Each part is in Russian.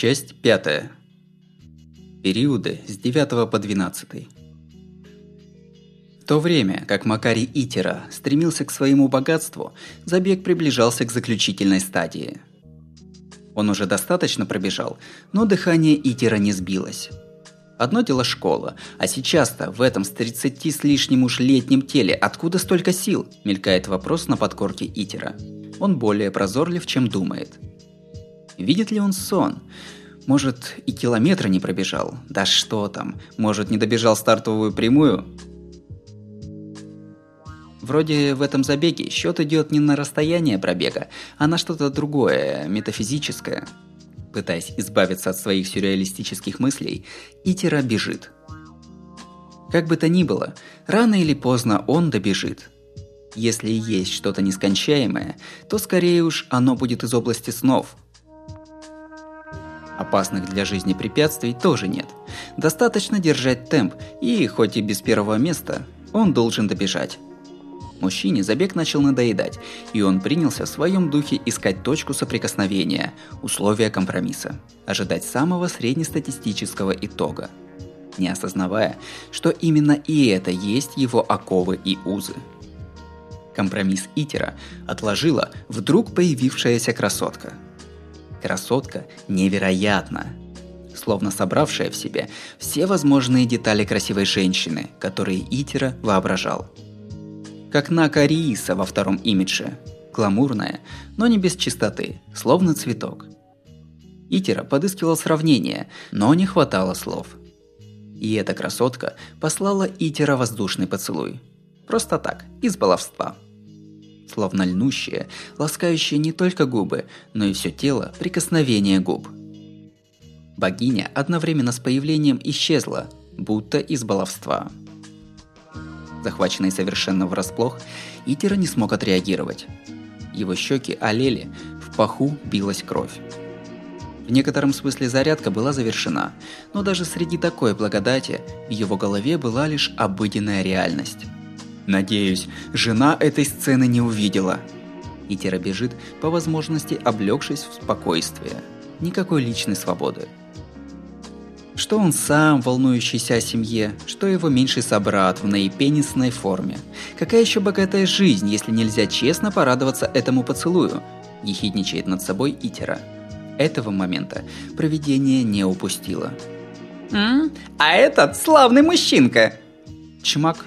Часть пятая. Периоды с 9 по 12. В то время, как Макарий Итера стремился к своему богатству, забег приближался к заключительной стадии. Он уже достаточно пробежал, но дыхание Итера не сбилось. Одно дело школа, а сейчас-то в этом с 30 с лишним уж летнем теле откуда столько сил? Мелькает вопрос на подкорке Итера. Он более прозорлив, чем думает. Видит ли он сон? Может, и километра не пробежал? Да что там, может, не добежал стартовую прямую? Вроде в этом забеге счет идет не на расстояние пробега, а на что-то другое, метафизическое – Пытаясь избавиться от своих сюрреалистических мыслей, Итера бежит. Как бы то ни было, рано или поздно он добежит. Если есть что-то нескончаемое, то скорее уж оно будет из области снов. Опасных для жизни препятствий тоже нет. Достаточно держать темп, и хоть и без первого места, он должен добежать. Мужчине забег начал надоедать, и он принялся в своем духе искать точку соприкосновения, условия компромисса, ожидать самого среднестатистического итога, не осознавая, что именно и это есть его оковы и узы. Компромисс Итера отложила вдруг появившаяся красотка. Красотка невероятна, словно собравшая в себе все возможные детали красивой женщины, которые Итера воображал – как Нака Рииса во втором имидже. Гламурная, но не без чистоты, словно цветок. Итера подыскивал сравнение, но не хватало слов. И эта красотка послала Итера воздушный поцелуй. Просто так, из баловства. Словно льнущие, ласкающие не только губы, но и все тело прикосновение губ. Богиня одновременно с появлением исчезла, будто из баловства. Захваченный совершенно врасплох, Итера не смог отреагировать. Его щеки олели, в паху билась кровь. В некотором смысле зарядка была завершена, но даже среди такой благодати в его голове была лишь обыденная реальность. Надеюсь, жена этой сцены не увидела. Итера бежит, по возможности облегшись в спокойствие. Никакой личной свободы. Что он сам, волнующийся о семье, что его меньший собрат в наипенисной форме. Какая еще богатая жизнь, если нельзя честно порадоваться этому поцелую? Ехидничает над собой Итера. Этого момента проведение не упустило. «М? А этот славный мужчинка!» Чмак.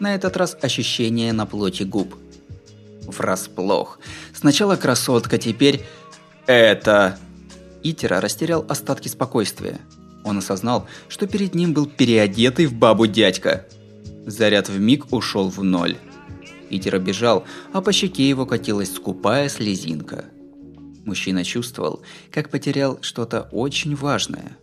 На этот раз ощущение на плоти губ. Врасплох. Сначала красотка, теперь... Это... Итера растерял остатки спокойствия. Он осознал, что перед ним был переодетый в бабу дядька. Заряд в миг ушел в ноль. Итер бежал, а по щеке его катилась скупая слезинка. Мужчина чувствовал, как потерял что-то очень важное.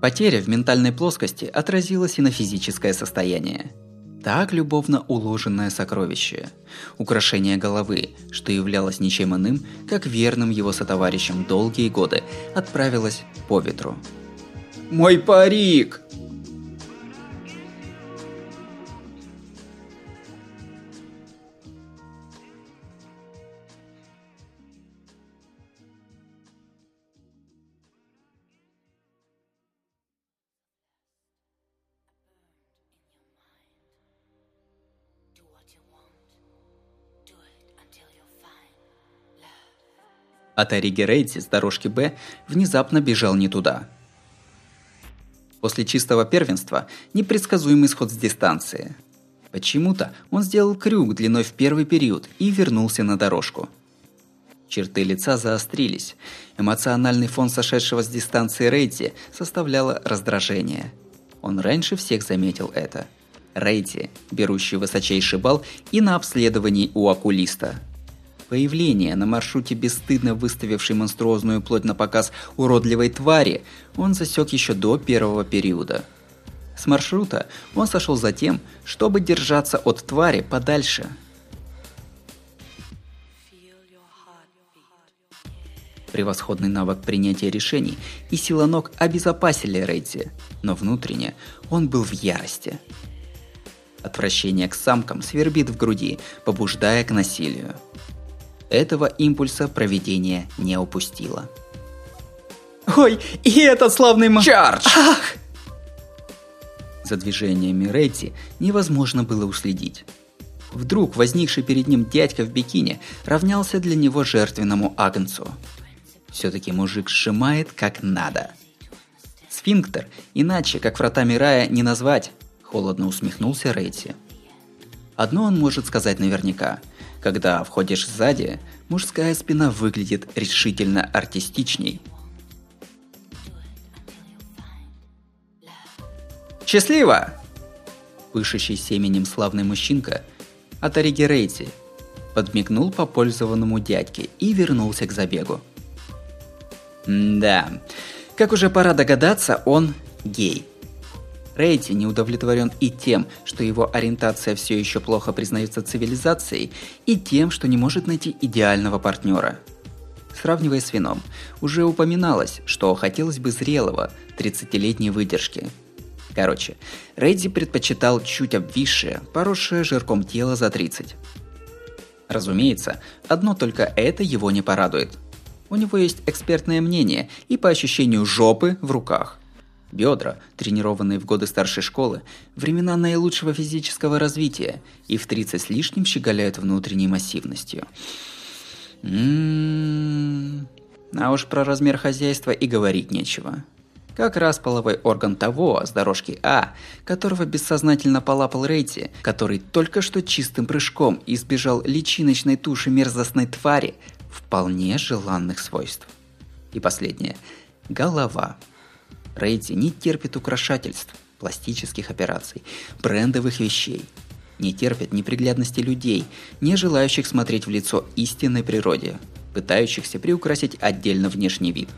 Потеря в ментальной плоскости отразилась и на физическое состояние – так любовно уложенное сокровище, украшение головы, что являлось ничем иным, как верным его сотоварищем долгие годы, отправилось по ветру. «Мой парик!» А Терри Герейти с дорожки Б внезапно бежал не туда. После чистого первенства непредсказуемый исход с дистанции. Почему-то он сделал крюк длиной в первый период и вернулся на дорожку. Черты лица заострились. Эмоциональный фон сошедшего с дистанции Рейти составляло раздражение. Он раньше всех заметил это. Рейти, берущий высочайший балл и на обследовании у окулиста – появления на маршруте бесстыдно выставившей монструозную плоть на показ уродливой твари он засек еще до первого периода. С маршрута он сошел за тем, чтобы держаться от твари подальше. Превосходный навык принятия решений и сила ног обезопасили Рейдзи, но внутренне он был в ярости. Отвращение к самкам свербит в груди, побуждая к насилию. Этого импульса проведение не упустило. Ой, и этот славный ма... Чардж! Ах! За движениями Ретти невозможно было уследить. Вдруг возникший перед ним дядька в бикини равнялся для него жертвенному агнцу. Все-таки мужик сжимает как надо. Сфинктер, иначе, как вратами рая, не назвать, холодно усмехнулся Рейти. Одно он может сказать наверняка. Когда входишь сзади, мужская спина выглядит решительно артистичней. Счастливо! Пышущий семенем славный мужчинка от Ориги Рейти подмигнул попользованному дядьке и вернулся к забегу. Да, как уже пора догадаться, он гей. Рейти не удовлетворен и тем, что его ориентация все еще плохо признается цивилизацией, и тем, что не может найти идеального партнера. Сравнивая с вином, уже упоминалось, что хотелось бы зрелого, 30-летней выдержки. Короче, Редди предпочитал чуть обвисшее, поросшее жирком тело за 30. Разумеется, одно только это его не порадует. У него есть экспертное мнение и по ощущению жопы в руках. Бедра, тренированные в годы старшей школы, времена наилучшего физического развития и в 30 с лишним щеголяют внутренней массивностью. Ммм... А уж про размер хозяйства и говорить нечего. Как раз половой орган того, с дорожки А, которого бессознательно полапал Рейти, который только что чистым прыжком избежал личиночной туши мерзостной твари, вполне желанных свойств. И последнее. Голова. Рейти не терпит украшательств, пластических операций, брендовых вещей. Не терпит неприглядности людей, не желающих смотреть в лицо истинной природе, пытающихся приукрасить отдельно внешний вид.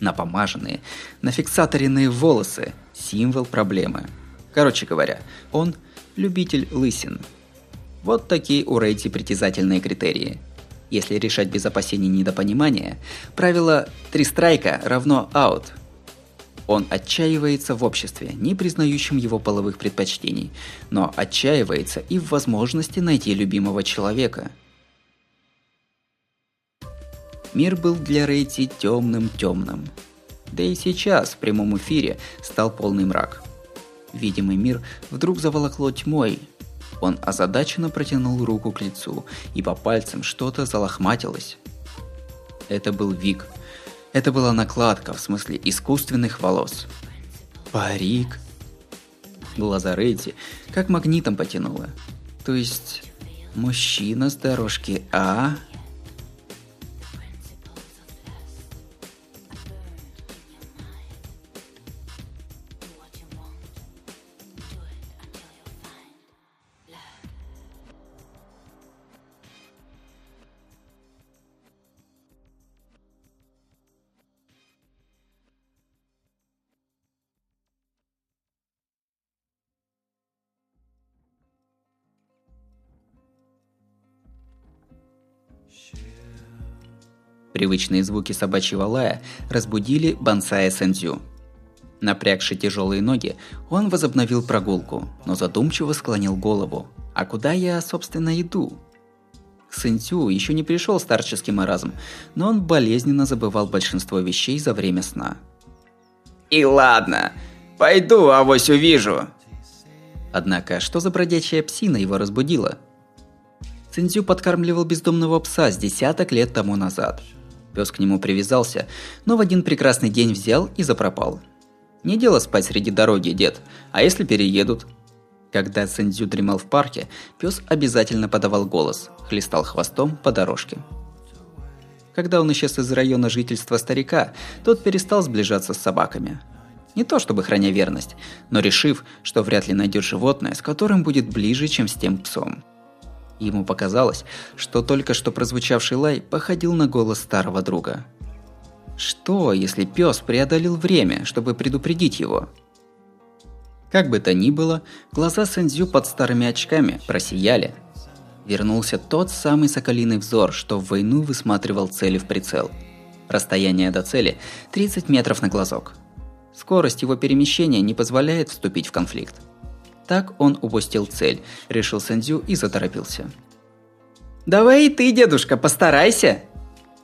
Напомаженные, нафиксаторенные волосы – символ проблемы. Короче говоря, он – любитель лысин. Вот такие у Рейти притязательные критерии. Если решать без опасений недопонимания, правило «три страйка равно аут», он отчаивается в обществе, не признающем его половых предпочтений, но отчаивается и в возможности найти любимого человека. Мир был для Рейти темным-темным. Да и сейчас в прямом эфире стал полный мрак. Видимый мир вдруг заволокло тьмой. Он озадаченно протянул руку к лицу, и по пальцам что-то залохматилось. Это был Вик – это была накладка, в смысле искусственных волос. Парик. Глаза Рэдди как магнитом потянуло. То есть, мужчина с дорожки А Привычные звуки собачьего лая разбудили Бансая Сэндзю. Напрягши тяжелые ноги, он возобновил прогулку, но задумчиво склонил голову. «А куда я, собственно, иду?» К еще не пришел старческий маразм, но он болезненно забывал большинство вещей за время сна. «И ладно, пойду, авось увижу!» Однако, что за бродячая псина его разбудила? Цинзю подкармливал бездомного пса с десяток лет тому назад – Пес к нему привязался, но в один прекрасный день взял и запропал. Не дело спать среди дороги, дед, а если переедут? Когда Сэндзю дремал в парке, пес обязательно подавал голос, хлестал хвостом по дорожке. Когда он исчез из района жительства старика, тот перестал сближаться с собаками. Не то чтобы храня верность, но решив, что вряд ли найдет животное, с которым будет ближе, чем с тем псом. Ему показалось, что только что прозвучавший лай походил на голос старого друга. Что, если пес преодолел время, чтобы предупредить его? Как бы то ни было, глаза Сэнзю под старыми очками просияли. Вернулся тот самый соколиный взор, что в войну высматривал цели в прицел. Расстояние до цели 30 метров на глазок. Скорость его перемещения не позволяет вступить в конфликт. Так он упустил цель, решил Сэндзю и заторопился. «Давай и ты, дедушка, постарайся!»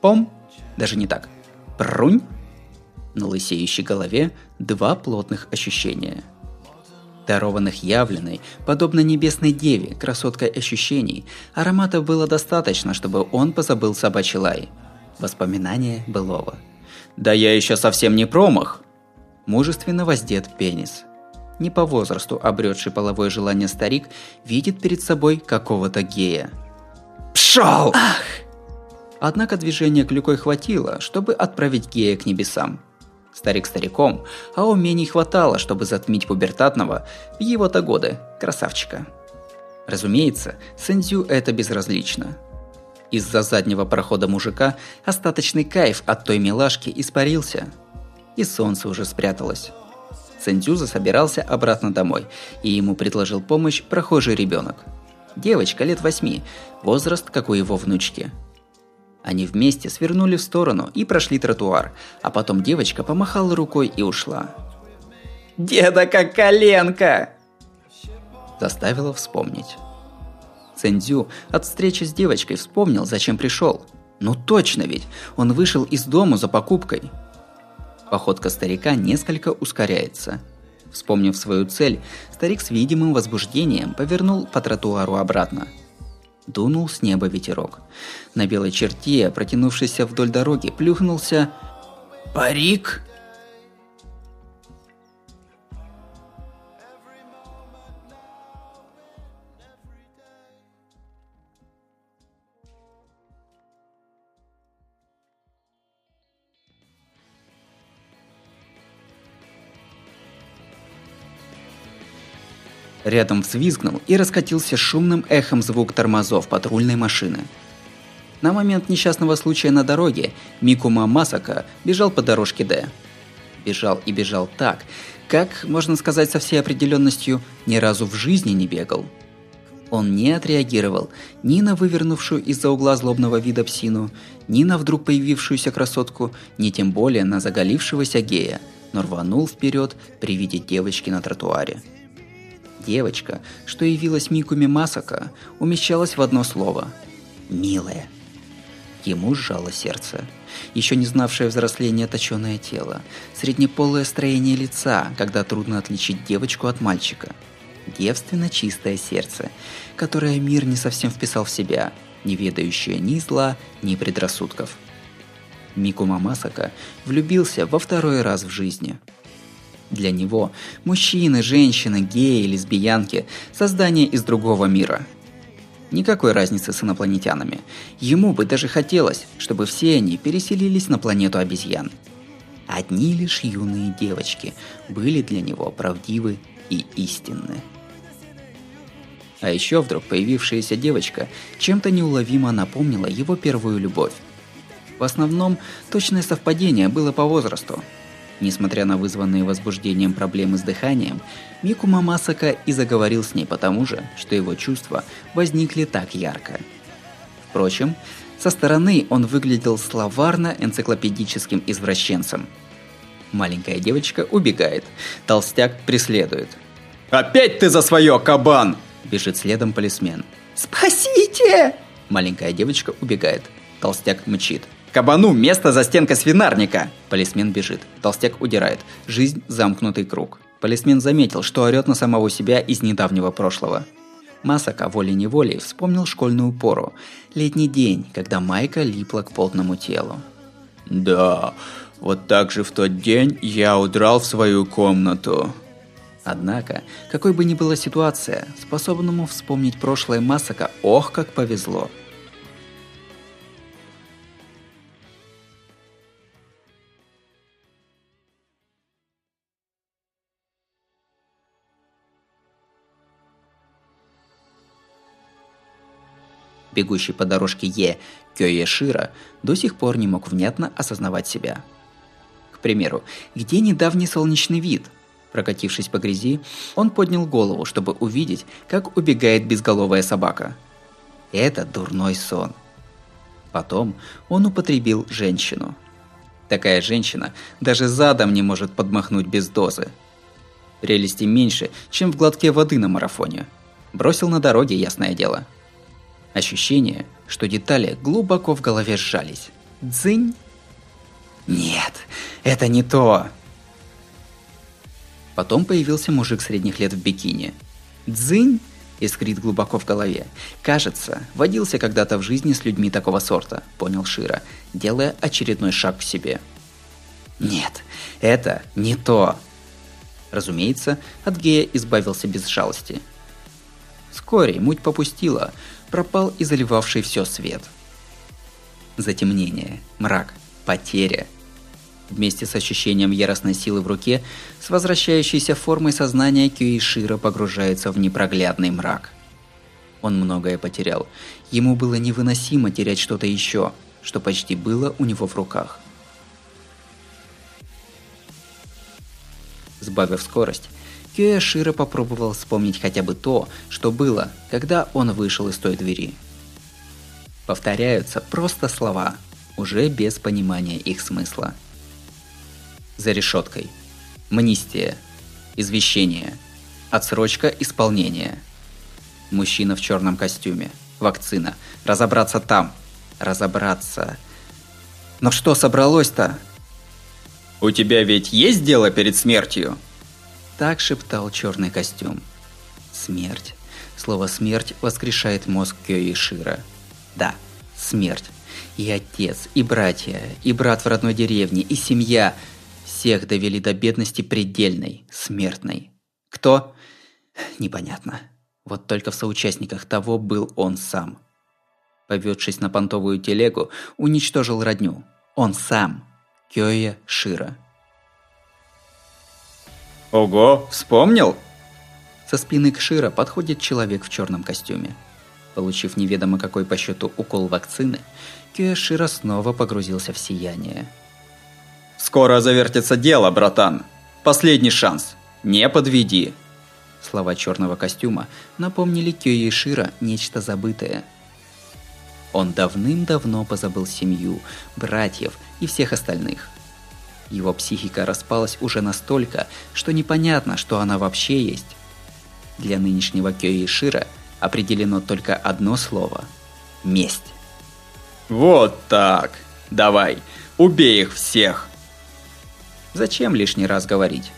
Пом! Даже не так. Прунь! На лысеющей голове два плотных ощущения. Дарованных явленной, подобно небесной деве, красоткой ощущений, аромата было достаточно, чтобы он позабыл собачий лай. Воспоминания былого. «Да я еще совсем не промах!» Мужественно воздет пенис. Не по возрасту обретший половое желание старик видит перед собой какого-то гея. «Пшел!» Ах! Однако движения клюкой хватило, чтобы отправить гея к небесам. Старик стариком, а умений хватало, чтобы затмить пубертатного в его-то годы красавчика. Разумеется, Сэндзю это безразлично. Из-за заднего прохода мужика остаточный кайф от той милашки испарился. И солнце уже спряталось. Сэндзю засобирался обратно домой, и ему предложил помощь прохожий ребенок. Девочка лет восьми, возраст как у его внучки – они вместе свернули в сторону и прошли тротуар, а потом девочка помахала рукой и ушла. «Деда как коленка!» Заставила вспомнить. Цендзю от встречи с девочкой вспомнил, зачем пришел. Ну точно ведь, он вышел из дома за покупкой. Походка старика несколько ускоряется. Вспомнив свою цель, старик с видимым возбуждением повернул по тротуару обратно – Дунул с неба ветерок. На белой черте, протянувшейся вдоль дороги, плюхнулся... «Парик?» Рядом взвизгнул и раскатился шумным эхом звук тормозов патрульной машины. На момент несчастного случая на дороге Микума Масака бежал по дорожке Д. Бежал и бежал так, как, можно сказать со всей определенностью, ни разу в жизни не бегал. Он не отреагировал ни на вывернувшую из-за угла злобного вида псину, ни на вдруг появившуюся красотку, ни тем более на заголившегося гея, но рванул вперед при виде девочки на тротуаре. Девочка, что явилась Микуми Масака, умещалась в одно слово – «милая». Ему сжало сердце. Еще не знавшее взросления точеное тело, среднеполое строение лица, когда трудно отличить девочку от мальчика. Девственно чистое сердце, которое мир не совсем вписал в себя, не ведающее ни зла, ни предрассудков. Микума Масака влюбился во второй раз в жизни – для него мужчины, женщины, геи, лесбиянки – создания из другого мира. Никакой разницы с инопланетянами. Ему бы даже хотелось, чтобы все они переселились на планету обезьян. Одни лишь юные девочки были для него правдивы и истинны. А еще вдруг появившаяся девочка чем-то неуловимо напомнила его первую любовь. В основном, точное совпадение было по возрасту – Несмотря на вызванные возбуждением проблемы с дыханием, Мику Мамасака и заговорил с ней потому же, что его чувства возникли так ярко. Впрочем, со стороны он выглядел словарно-энциклопедическим извращенцем. Маленькая девочка убегает, толстяк преследует. «Опять ты за свое, кабан!» Бежит следом полисмен. «Спасите!» Маленькая девочка убегает, толстяк мчит – Кабану место за стенкой свинарника!» Полисмен бежит. Толстяк удирает. Жизнь – замкнутый круг. Полисмен заметил, что орет на самого себя из недавнего прошлого. Масака волей-неволей вспомнил школьную пору. Летний день, когда майка липла к полному телу. «Да, вот так же в тот день я удрал в свою комнату», Однако, какой бы ни была ситуация, способному вспомнить прошлое Масака, ох, как повезло. Бегущий по дорожке Е Кёешира, до сих пор не мог внятно осознавать себя. К примеру, где недавний солнечный вид? Прокатившись по грязи, он поднял голову, чтобы увидеть, как убегает безголовая собака. Это дурной сон. Потом он употребил женщину. Такая женщина даже задом не может подмахнуть без дозы. Прелести меньше, чем в глотке воды на марафоне. Бросил на дороге, ясное дело. Ощущение, что детали глубоко в голове сжались. Дзынь. Нет, это не то. Потом появился мужик средних лет в бикини. Дзынь искрит глубоко в голове. Кажется, водился когда-то в жизни с людьми такого сорта, понял Шира, делая очередной шаг к себе. Нет, это не то. Разумеется, от гея избавился без жалости. Вскоре муть попустила, пропал и заливавший все свет. Затемнение, мрак, потеря. Вместе с ощущением яростной силы в руке, с возвращающейся формой сознания Кюишира погружается в непроглядный мрак. Он многое потерял. Ему было невыносимо терять что-то еще, что почти было у него в руках. Сбавив скорость, Кюэшира попробовал вспомнить хотя бы то, что было, когда он вышел из той двери. Повторяются просто слова, уже без понимания их смысла. За решеткой. Мнистия. Извещение. Отсрочка исполнения. Мужчина в черном костюме. Вакцина. Разобраться там. Разобраться. Но что собралось-то? У тебя ведь есть дело перед смертью? Так шептал черный костюм. Смерть. Слово «смерть» воскрешает мозг Кёи Шира. Да, смерть. И отец, и братья, и брат в родной деревне, и семья. Всех довели до бедности предельной, смертной. Кто? Непонятно. Вот только в соучастниках того был он сам. Поведшись на понтовую телегу, уничтожил родню. Он сам. Кёя Шира. Ого, вспомнил? Со спины Кшира подходит человек в черном костюме. Получив неведомо какой по счету укол вакцины, Кюэшира снова погрузился в сияние. «Скоро завертится дело, братан! Последний шанс! Не подведи!» Слова черного костюма напомнили Кюэшира нечто забытое. Он давным-давно позабыл семью, братьев и всех остальных – его психика распалась уже настолько, что непонятно, что она вообще есть. Для нынешнего Кёи Шира определено только одно слово – месть. Вот так. Давай, убей их всех. Зачем лишний раз говорить?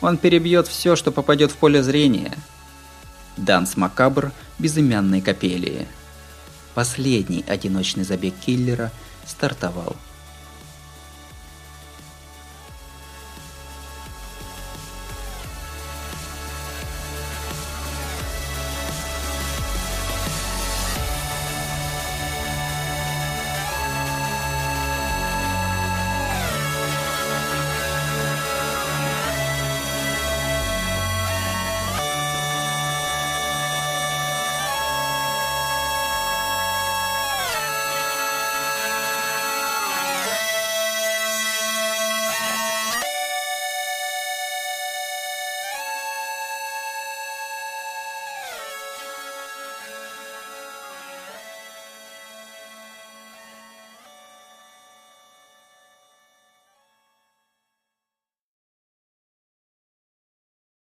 Он перебьет все, что попадет в поле зрения. Данс Макабр безымянной капелии. Последний одиночный забег киллера стартовал.